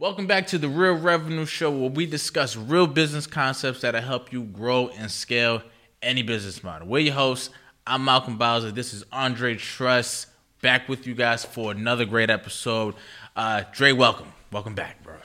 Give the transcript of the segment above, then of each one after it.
Welcome back to the Real Revenue Show, where we discuss real business concepts that'll help you grow and scale any business model. We're your hosts. I'm Malcolm Bowser. This is Andre Truss back with you guys for another great episode. Uh, Dre, welcome. Welcome back, bro.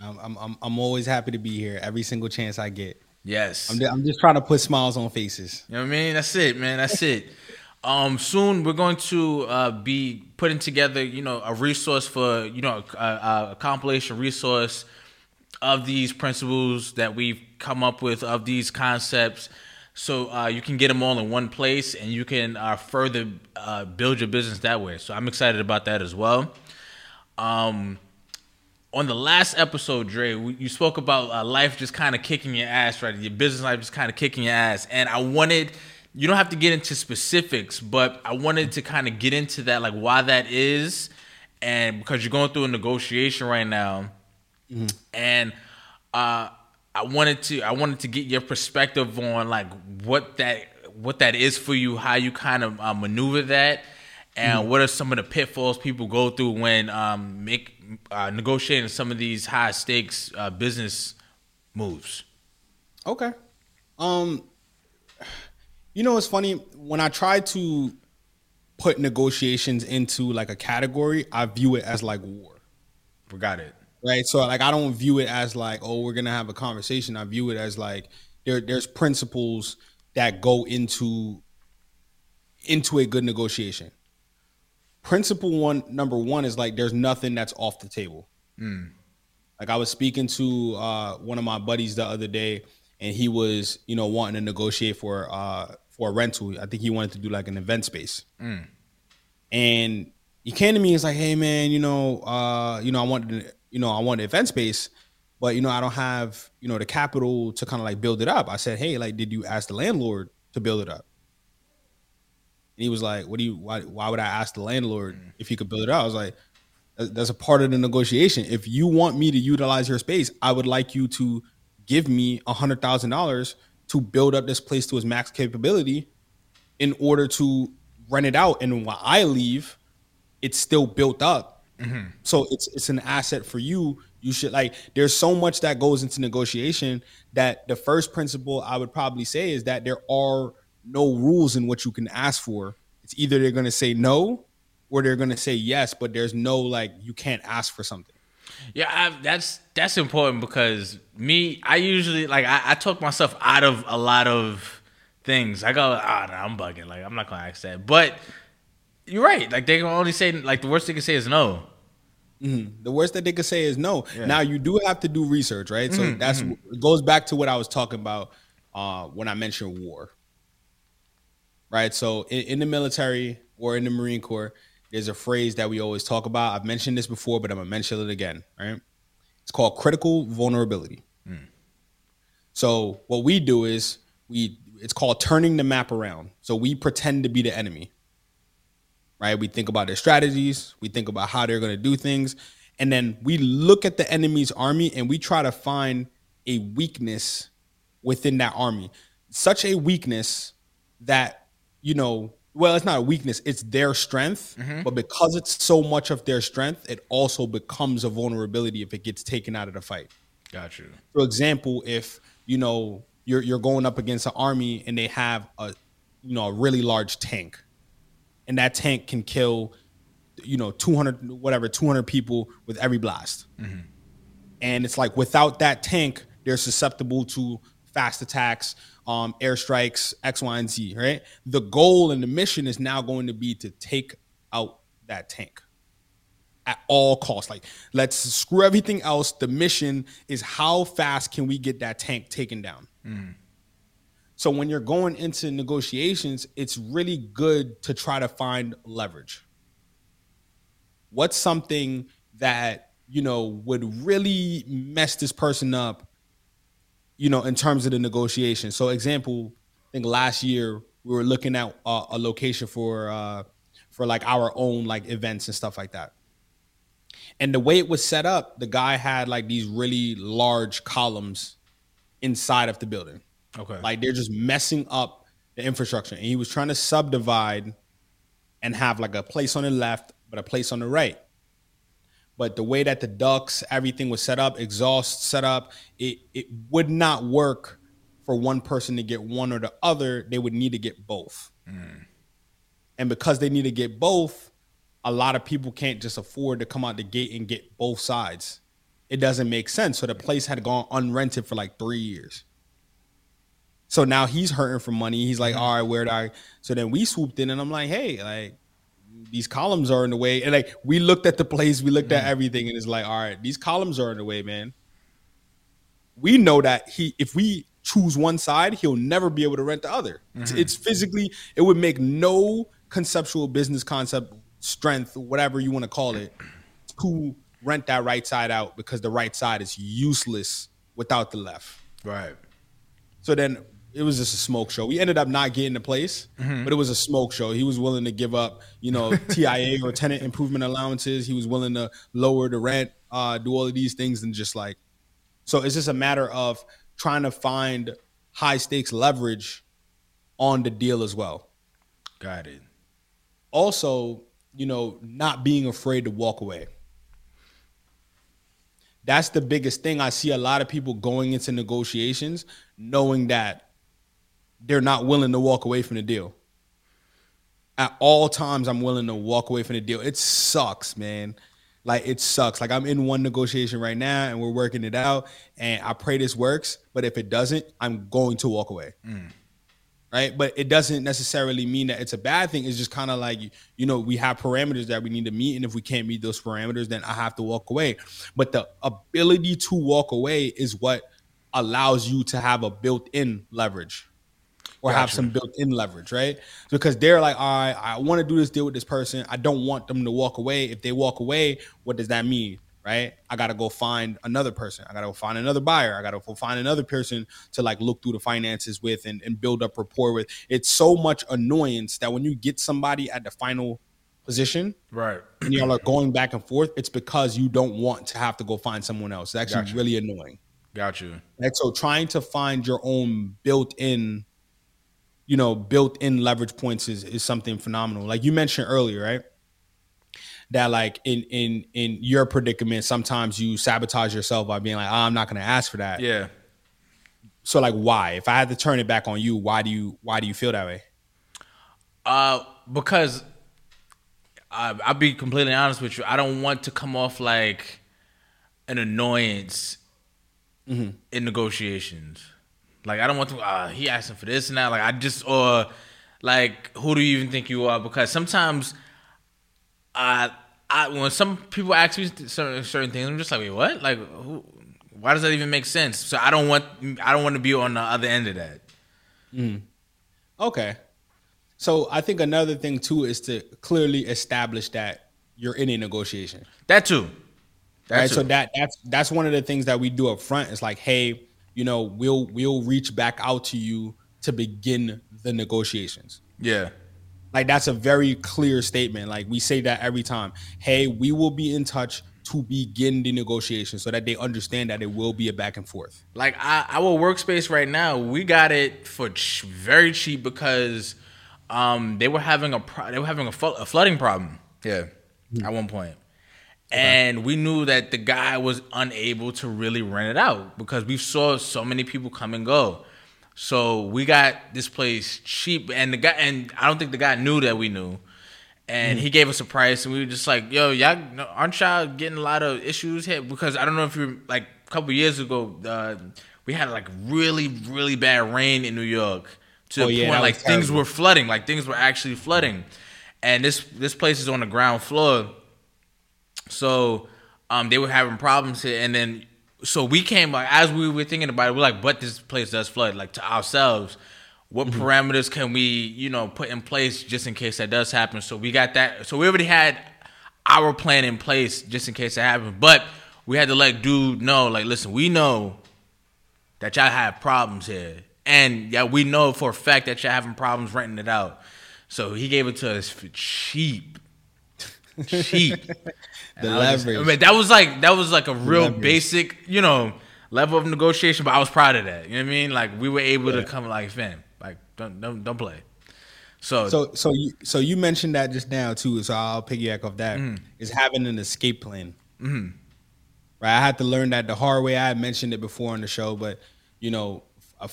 I'm, I'm, I'm always happy to be here every single chance I get. Yes. I'm, I'm just trying to put smiles on faces. You know what I mean? That's it, man. That's it. Um, soon we're going to uh, be putting together, you know, a resource for, you know, a, a compilation resource of these principles that we've come up with, of these concepts. So uh, you can get them all in one place, and you can uh, further uh, build your business that way. So I'm excited about that as well. Um, on the last episode, Dre, you spoke about uh, life just kind of kicking your ass, right? Your business life just kind of kicking your ass, and I wanted. You don't have to get into specifics, but I wanted to kind of get into that, like why that is, and because you're going through a negotiation right now, mm-hmm. and uh, I wanted to I wanted to get your perspective on like what that what that is for you, how you kind of uh, maneuver that, and mm-hmm. what are some of the pitfalls people go through when um, make uh, negotiating some of these high stakes uh, business moves. Okay. Um, you know, it's funny when I try to put negotiations into like a category, I view it as like war. Forgot it. Right. So like I don't view it as like, oh, we're gonna have a conversation. I view it as like there there's principles that go into into a good negotiation principle one number one is like there's nothing that's off the table. Mm. Like I was speaking to uh, one of my buddies the other day, and he was you know wanting to negotiate for uh, for a rental. I think he wanted to do like an event space, mm. and he came to me and was like, "Hey man, you know, uh, you know, I wanted you know I want an event space." But you know, I don't have you know the capital to kind of like build it up. I said, "Hey, like, did you ask the landlord to build it up?" And he was like, "What do you? Why? Why would I ask the landlord mm. if he could build it out?" I was like, "That's a part of the negotiation. If you want me to utilize your space, I would like you to give me a hundred thousand dollars to build up this place to its max capability, in order to rent it out. And when I leave, it's still built up. Mm-hmm. So it's it's an asset for you. You should like. There's so much that goes into negotiation that the first principle I would probably say is that there are no rules in what you can ask for. It's either they're going to say no or they're going to say yes, but there's no like you can't ask for something. Yeah, I, that's that's important because me, I usually like I, I talk myself out of a lot of things. I go, ah, oh, no, I'm bugging. Like I'm not gonna ask that. But you're right. Like they can only say like the worst they can say is no. Mm-hmm. The worst that they could say is no. Yeah. Now you do have to do research, right? So mm-hmm, that's mm-hmm. goes back to what I was talking about uh, when I mentioned war right? So in, in, the military or in the Marine Corps, there's a phrase that we always talk about. I've mentioned this before, but I'm gonna mention it again, right? It's called critical vulnerability. Mm. So what we do is we it's called turning the map around. So we pretend to be the enemy. Right? We think about their strategies, we think about how they're gonna do things, and then we look at the enemy's army and we try to find a weakness within that army. Such a weakness that you know, well, it's not a weakness, it's their strength. Mm-hmm. But because it's so much of their strength, it also becomes a vulnerability if it gets taken out of the fight. Got you. For example, if you know you're you're going up against an army and they have a you know a really large tank, and that tank can kill you know 200 whatever 200 people with every blast, mm-hmm. and it's like without that tank, they're susceptible to fast attacks, um, airstrikes, X, Y, and Z, right? The goal and the mission is now going to be to take out that tank at all costs. Like, let's screw everything else. The mission is how fast can we get that tank taken down? Mm. So when you're going into negotiations, it's really good to try to find leverage. What's something that you know would really mess this person up you know, in terms of the negotiation. So, example, I think last year we were looking at uh, a location for uh, for like our own like events and stuff like that. And the way it was set up, the guy had like these really large columns inside of the building. Okay. Like they're just messing up the infrastructure. And he was trying to subdivide and have like a place on the left, but a place on the right. But the way that the ducts, everything was set up, exhaust set up, it it would not work for one person to get one or the other. They would need to get both. Mm. And because they need to get both, a lot of people can't just afford to come out the gate and get both sides. It doesn't make sense. So the place had gone unrented for like three years. So now he's hurting for money. He's like, mm-hmm. all right, where do I? So then we swooped in and I'm like, hey, like these columns are in the way. And like we looked at the place, we looked at mm. everything, and it's like, all right, these columns are in the way, man. We know that he, if we choose one side, he'll never be able to rent the other. It's, mm-hmm. it's physically, it would make no conceptual business concept strength, whatever you want to call it, to rent that right side out because the right side is useless without the left. Right. So then it was just a smoke show. We ended up not getting the place, but it was a smoke show. He was willing to give up, you know, TIA or tenant improvement allowances. He was willing to lower the rent, uh, do all of these things, and just like, so it's just a matter of trying to find high stakes leverage on the deal as well. Got it. Also, you know, not being afraid to walk away. That's the biggest thing. I see a lot of people going into negotiations knowing that they're not willing to walk away from the deal. At all times, I'm willing to walk away from the deal. It sucks, man. Like it sucks. Like I'm in one negotiation right now and we're working it out. And I pray this works. But if it doesn't, I'm going to walk away. Mm. Right. But it doesn't necessarily mean that it's a bad thing. It's just kind of like, you know, we have parameters that we need to meet. And if we can't meet those parameters, then I have to walk away. But the ability to walk away is what allows you to have a built-in leverage or have some built-in leverage, right? Because they're like, all right, I want to do this deal with this person. I don't want them to walk away. If they walk away, what does that mean? Right? I gotta go find another person. I gotta go find another buyer. I gotta go find another person to like look through the finances with and, and build up rapport with. It's so much annoyance that when you get somebody at the final position Right. and y'all are going back and forth, it's because you don't want to have to go find someone else. It's actually Gotcha. really annoying. Got you. And so trying to find your own built-in, you know, built-in leverage points is, is something phenomenal. Like you mentioned earlier, right? That like in in in your predicament, sometimes you sabotage yourself by being like, oh, I'm not gonna ask for that. Yeah. So like why? If I had to turn it back on you, why do you why do you feel that way? Uh, because I, I'll be completely honest with you. I don't want to come off like an annoyance in negotiations. Like I don't want to. Uh, he asking for this and that. Like I just or like who do you even think you are? Because sometimes, I I when some people ask me certain certain things, I'm just like, wait, what? Like who? Why does that even make sense? So I don't want I don't want to be on the other end of that. Okay. So I think another thing too is to clearly establish that you're in a negotiation. That too. That right too. so that that's that's one of the things that we do up front it's like hey you know we'll we'll reach back out to you to begin the negotiations. Yeah. like that's a very clear statement. Like we say that every time. Hey we will be in touch to begin the negotiation so that they understand that it will be a back and forth. Like I, our workspace right now, we got it for ch- very cheap because um, they were having a pro- they were having a, a flooding problem. Yeah, at one point, and we knew that the guy was unable to really rent it out because we saw so many people come and go. So we got this place cheap, and the guy and I don't think the guy knew that we knew. And he gave us a price, and we were just like, "Yo, y'all aren't y'all getting a lot of issues here?" Because I don't know if you like a couple years ago, uh, we had like really, really bad rain in New York to Oh, the yeah, point like things were flooding, like things were actually flooding. And this this place is on the ground floor, so um, they were having problems here. And then so we came like as we were thinking about it, we're like, "But this place does flood." Like to ourselves, what Mm-hmm. parameters can we you know put in place just in case that does happen? So we got that. So we already had our plan in place just in case that happened, but we had to let dude know, like, listen, we know that y'all have problems here. And yeah, we know for a fact that y'all having problems renting it out. So he gave it to us for cheap. Cheap. The was just- I mean, that was like that was like a real basic, you know, level of negotiation, but I was proud of that. You know what I mean? Like we were able to come like fam, like don't don't don't play. So, so so you so you mentioned that just now too so i'll piggyback off that is having an escape plan Mm-hmm. Right, I had to learn that the hard way. I had mentioned it before on the show, but you know,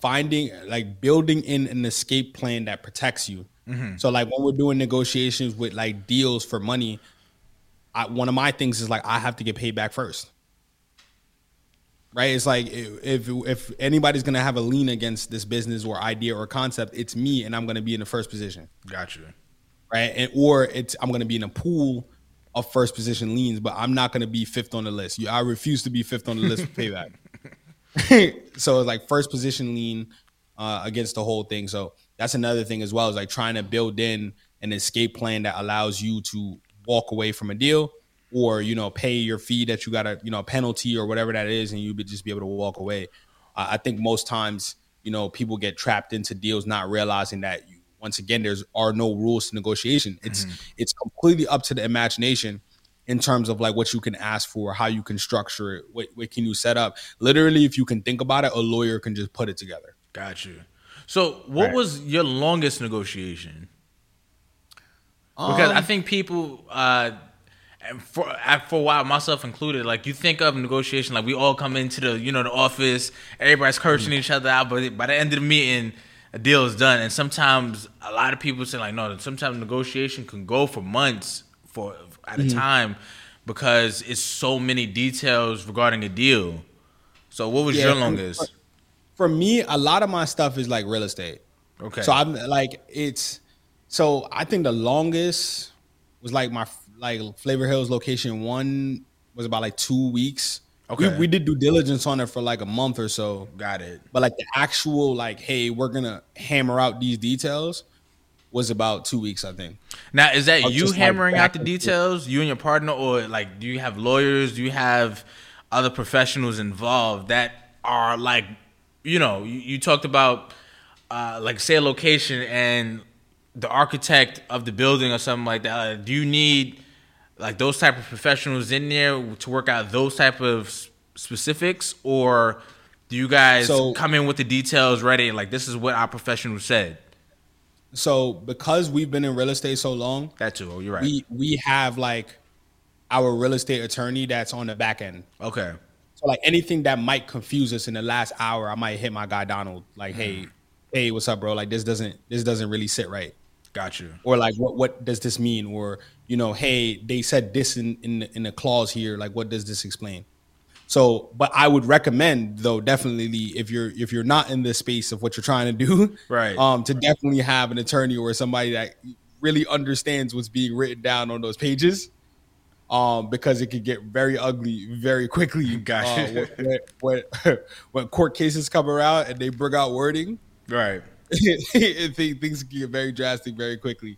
finding like building in an escape plan that protects you. Mm-hmm. So like when we're doing negotiations with like deals for money, I, one of my things is like I have to get paid back first. Right? It's like if if anybody's gonna have a lien against this business or idea or concept, it's me, and I'm gonna be in the first position. Gotcha. Right? And or it's I'm gonna be in a pool of first position liens, but I'm not gonna be fifth on the list. I refuse to be fifth on the list for payback. so it's like first position lien uh, against the whole thing. So that's another thing as well is like trying to build in an escape plan that allows you to walk away from a deal or you know pay your fee that you got a you know penalty or whatever that is and you would just be able to walk away. Uh, i think most times you know people get trapped into deals not realizing that you, once again there's are no rules to negotiation. It's mm-hmm. it's completely up to the imagination in terms of like what you can ask for how you can structure it what, what can you set up. Literally if you can think about it a lawyer can just put it together. Got you. So what right. was your longest negotiation because um, I think people, uh, for for a while, myself included, like you think of negotiation, like we all come into the you know the office, everybody's cursing mm-hmm. each other out, but by the end of the meeting, a deal is done. And sometimes a lot of people say like, no, sometimes negotiation can go for months for at mm-hmm. a time because it's so many details regarding a deal. So what was yeah, your longest? For, for me, a lot of my stuff is like real estate. Okay. So I'm like it's so I think the longest was like my like Flavor Hills location one was about like two weeks. Okay. We, we did due diligence on it for like a month or so. Got it. But like the actual like, hey, we're gonna hammer out these details was about two weeks, I think. Now, is that you hammering like out the details, you and your partner, or like do you have lawyers? Do you have other professionals involved that are like, you know, you, you talked about uh, like say a location and the architect of the building or something like that? Uh, do you need like those type of professionals in there to work out those type of specifics, or do you guys so, come in with the details ready? Like this is what our professional said. So because we've been in real estate so long, that too. Oh, you're right. We we have like our real estate attorney that's on the back end. Okay. So like anything that might confuse us in the last hour, I might hit my guy Donald like, mm. hey, hey, what's up, bro? Like this doesn't this doesn't really sit right. Got you. Or like, what what does this mean? Or you know, hey, they said this in in in a clause here. Like, what does this explain? So, but I would recommend though definitely if you're if you're not in the space of what you're trying to do, right? Um, to definitely have an attorney or somebody that really understands what's being written down on those pages. Um, because it could get very ugly very quickly. Gotcha. Uh, when, when, when court cases come around and they bring out wording, right? things get very drastic very quickly.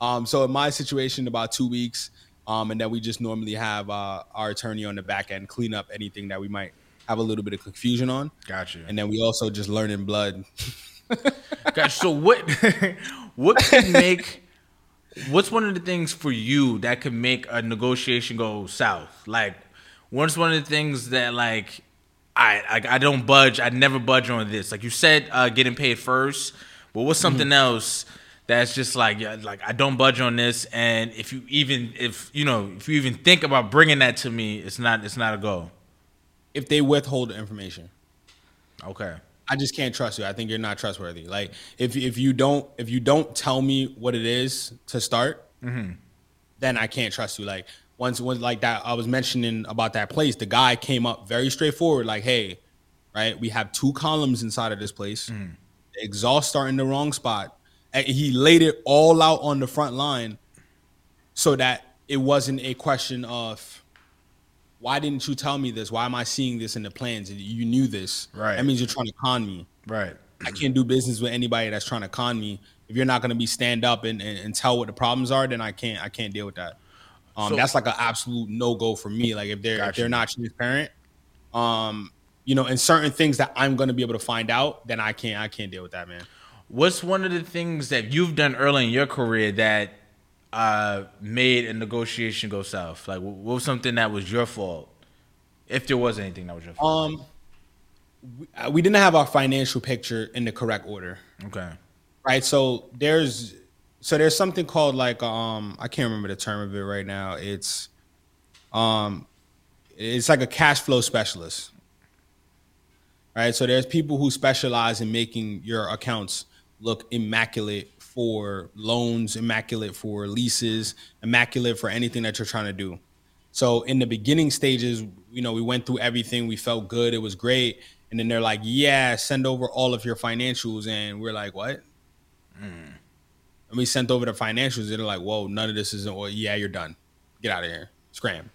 Um, so in my situation, about two weeks, um, and then we just normally have uh, our attorney on the back end clean up anything that we might have a little bit of confusion on. Gotcha. And then we also just learn in blood. gotcha. So what what could make what's one of the things for you that could make a negotiation go south? Like what's one of the things that like I, I, I don't budge. I never budge on this. Like you said, uh, getting paid first. But what's something mm-hmm. else that's just like yeah, like I don't budge on this. And if you even if you know if you even think about bringing that to me, it's not it's not a go. If they withhold the information, okay. I just can't trust you. I think you're not trustworthy. Like if if you don't if you don't tell me what it is to start, mm-hmm. then I can't trust you. Like once was like that I was mentioning about that place, the guy came up very straightforward, like, hey, right, we have two columns inside of this place. Mm. The exhaust are in the wrong spot. And he laid it all out on the front line so that it wasn't a question of why didn't you tell me this? Why am I seeing this in the plans? And You knew this. Right. That means you're trying to con me. Right. I can't do business with anybody that's trying to con me. If you're not going to be stand up and, and, and, tell what the problems are, then I can't I can't deal with that. Um, so, that's like an absolute no go for me. Like if they're gotcha. if they're not transparent, um, you know, and certain things that I'm going to be able to find out, then I can't I can't deal with that, man. What's one of the things that you've done early in your career that uh, made a negotiation go south? Like, what was something that was your fault, if there was anything that was your fault? Um, we, uh, we didn't have our financial picture in the correct order. Okay. Right. So there's so there's something called like um I can't remember the term of it right now. It's um It's like a cash flow specialist. Right? So there's people who specialize in making your accounts look immaculate for loans, immaculate for leases, immaculate for anything that you're trying to do. So in the beginning stages, you know, we went through everything, we felt good, it was great. And then they're like, "Yeah, send over all of your financials." And we're like, "What?" Mm. And we sent over the financials. They're like, "Whoa, none of this isn't." Well, yeah, you're done. Get out of here. Scram.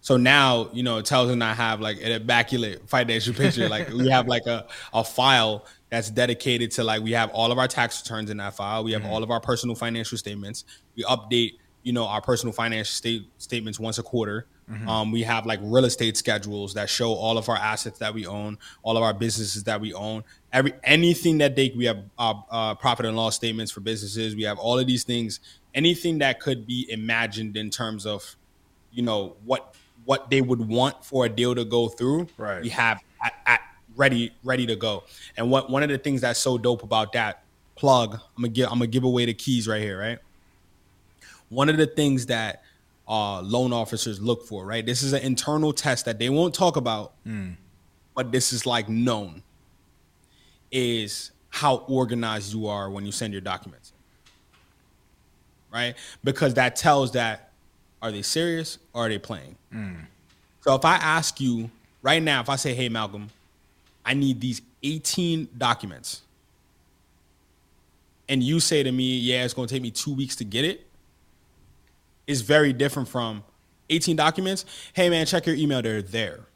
So now, you know, Tells and I have like an immaculate financial picture. like we have like a, a file that's dedicated to like we have all of our tax returns in that file. We have mm-hmm. all of our personal financial statements. We update, you know, our personal financial state statements once a quarter. Mm-hmm. Um, we have like real estate schedules that show all of our assets that we own, all of our businesses that we own, every anything that they we have uh, uh, profit and loss statements for businesses. We have all of these things, anything that could be imagined in terms of, you know, what what they would want for a deal to go through. Right. We have at, at ready ready to go. And what one of the things that's so dope about that plug, I'm gonna give I'm gonna give away the keys right here, right? One of the things that uh, loan officers look for, right? This is an internal test that they won't talk about, mm. but this is like known. Is how organized you are when you send your documents, right? Because that tells that are they serious or are they playing? Mm. So if I ask you right now, if I say, "Hey, Malcolm, I need these 18 documents. And you say to me, yeah, it's going to take me two weeks to get it, is very different from 18 documents. Hey, man, check your email. They're there.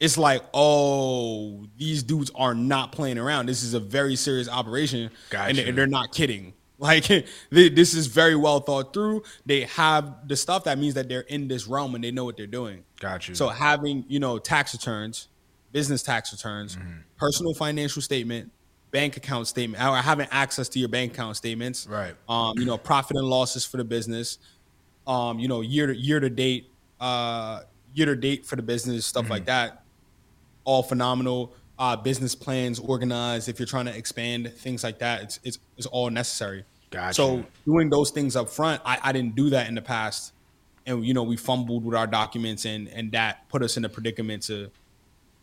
It's like, oh, these dudes are not playing around. This is a very serious operation. Gotcha. And they're not kidding. Like this is very well thought through. They have the stuff that means that they're in this realm and they know what they're doing. Got you. So having you know tax returns, business tax returns, mm-hmm. personal financial statement, bank account statement, or having access to your bank account statements, right? Um, you know, profit and losses for the business, um, you know, year to year to date, uh, year to date for the business, stuff mm-hmm. like that. All phenomenal. Uh, business plans organized. If you're trying to expand, things like that, it's it's, it's all necessary. Gotcha. So doing those things up front, I, I didn't do that in the past, and you know we fumbled with our documents, and and that put us in a predicament to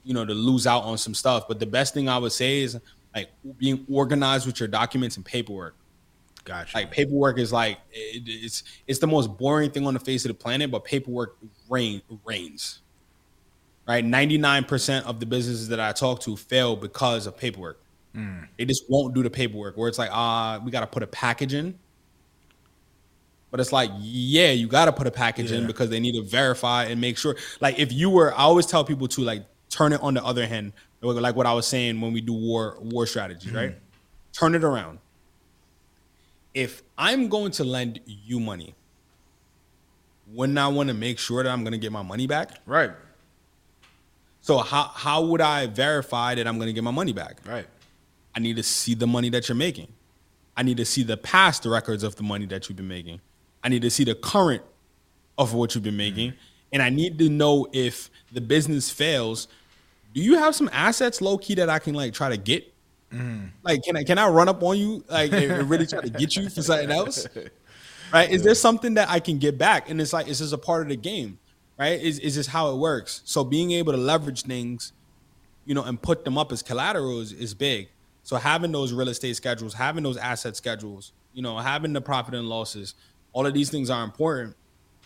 you know, to lose out on some stuff. But the best thing I would say is like being organized with your documents and paperwork. Gotcha. Like paperwork is like it, it's it's the most boring thing on the face of the planet, but paperwork reign, reigns. Right, ninety nine percent of the businesses that I talk to fail because of paperwork. Mm. They just won't do the paperwork. Where it's like, ah, uh, we got to put a package in. But it's like, yeah, you got to put a package yeah. in because they need to verify and make sure. Like, if you were, I always tell people to like turn it on the other hand, like what I was saying when we do war war strategies, mm-hmm. right? Turn it around. If I'm going to lend you money, wouldn't I want to make sure that I'm going to get my money back? Right. So how how would I verify that I'm going to get my money back? Right. I need to see the money that you're making. I need to see the past records of the money that you've been making. I need to see the current of what you've been making. Mm-hmm. And I need to know if the business fails, do you have some assets low key that I can like try to get? Mm. Like, can I can I run up on you like and really try to get you for something else? Right? Is there something that I can get back? And it's like, is this a part of the game? Right? Is is this how it works? So being able to leverage things, you know, and put them up as collateral is, is big. So having those real estate schedules, having those asset schedules, you know, having the profit and losses, all of these things are important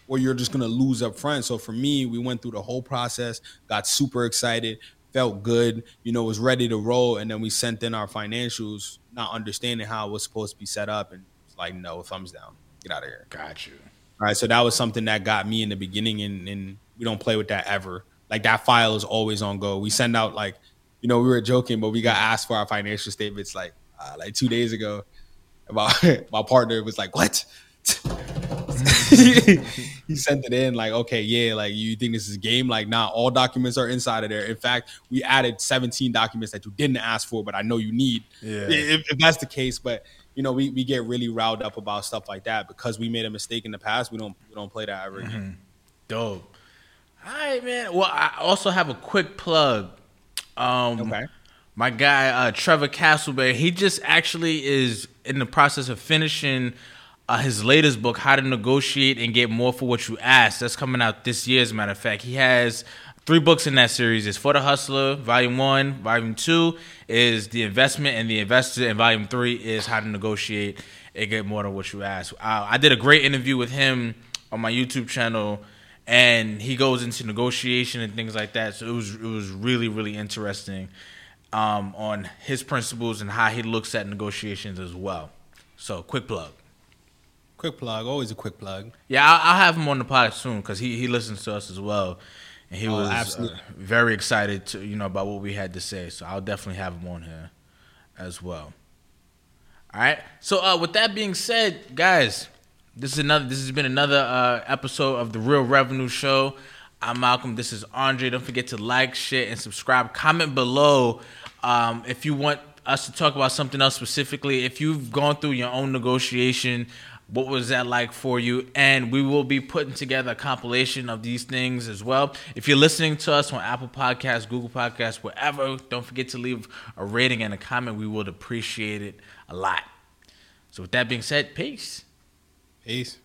or you're just going to lose up front. So for me, we went through the whole process, got super excited, felt good, you know, was ready to roll. And then we sent in our financials, not understanding how it was supposed to be set up. And it's like, no, thumbs down. Get out of here. Got you. All right. So that was something that got me in the beginning. And, and we don't play with that ever. Like that file is always on go. We send out like, you know, we were joking, but we got asked for our financial statements like uh, like two days ago. About my partner was like, "What? he sent it in like, okay, yeah, like you think this is a game? Like, nah, all documents are inside of there. In fact, we added 17 documents that you didn't ask for, but I know you need. Yeah. If, if that's the case, but you know, we, we get really riled up about stuff like that because we made a mistake in the past. We don't we don't play that ever again. Mm-hmm. Dope. All right, man. Well, I also have a quick plug. Um, okay. My guy uh, Trevor Castleberry, he just actually is in the process of finishing uh, his latest book, How to Negotiate and Get More for What You Ask. That's coming out this year, as a matter of fact. He has three books in that series. It's For the Hustler, Volume 1. Volume 2 is The Investment and the Investor. And Volume 3 is How to Negotiate and Get More than What You Ask. Uh, I did a great interview with him on my YouTube channel and he goes into negotiation and things like that. So it was it was really really interesting um, on his principles and how he looks at negotiations as well. So quick plug. Quick plug, always a quick plug. Yeah, I'll, I'll have him on the pod soon because he he listens to us as well, and he Oh, was uh, absolutely. very excited to you know about what we had to say. So I'll definitely have him on here as well. All right. So uh, with that being said, guys, this is another. This has been another uh, episode of the Real Revenue Show. I'm Malcolm. This is Andre. Don't forget to like, share, and subscribe. Comment below um, if you want us to talk about something else specifically. If you've gone through your own negotiation, what was that like for you? And we will be putting together a compilation of these things as well. If you're listening to us on Apple Podcasts, Google Podcasts, wherever, don't forget to leave a rating and a comment. We would appreciate it a lot. So with that being said, peace. Peace.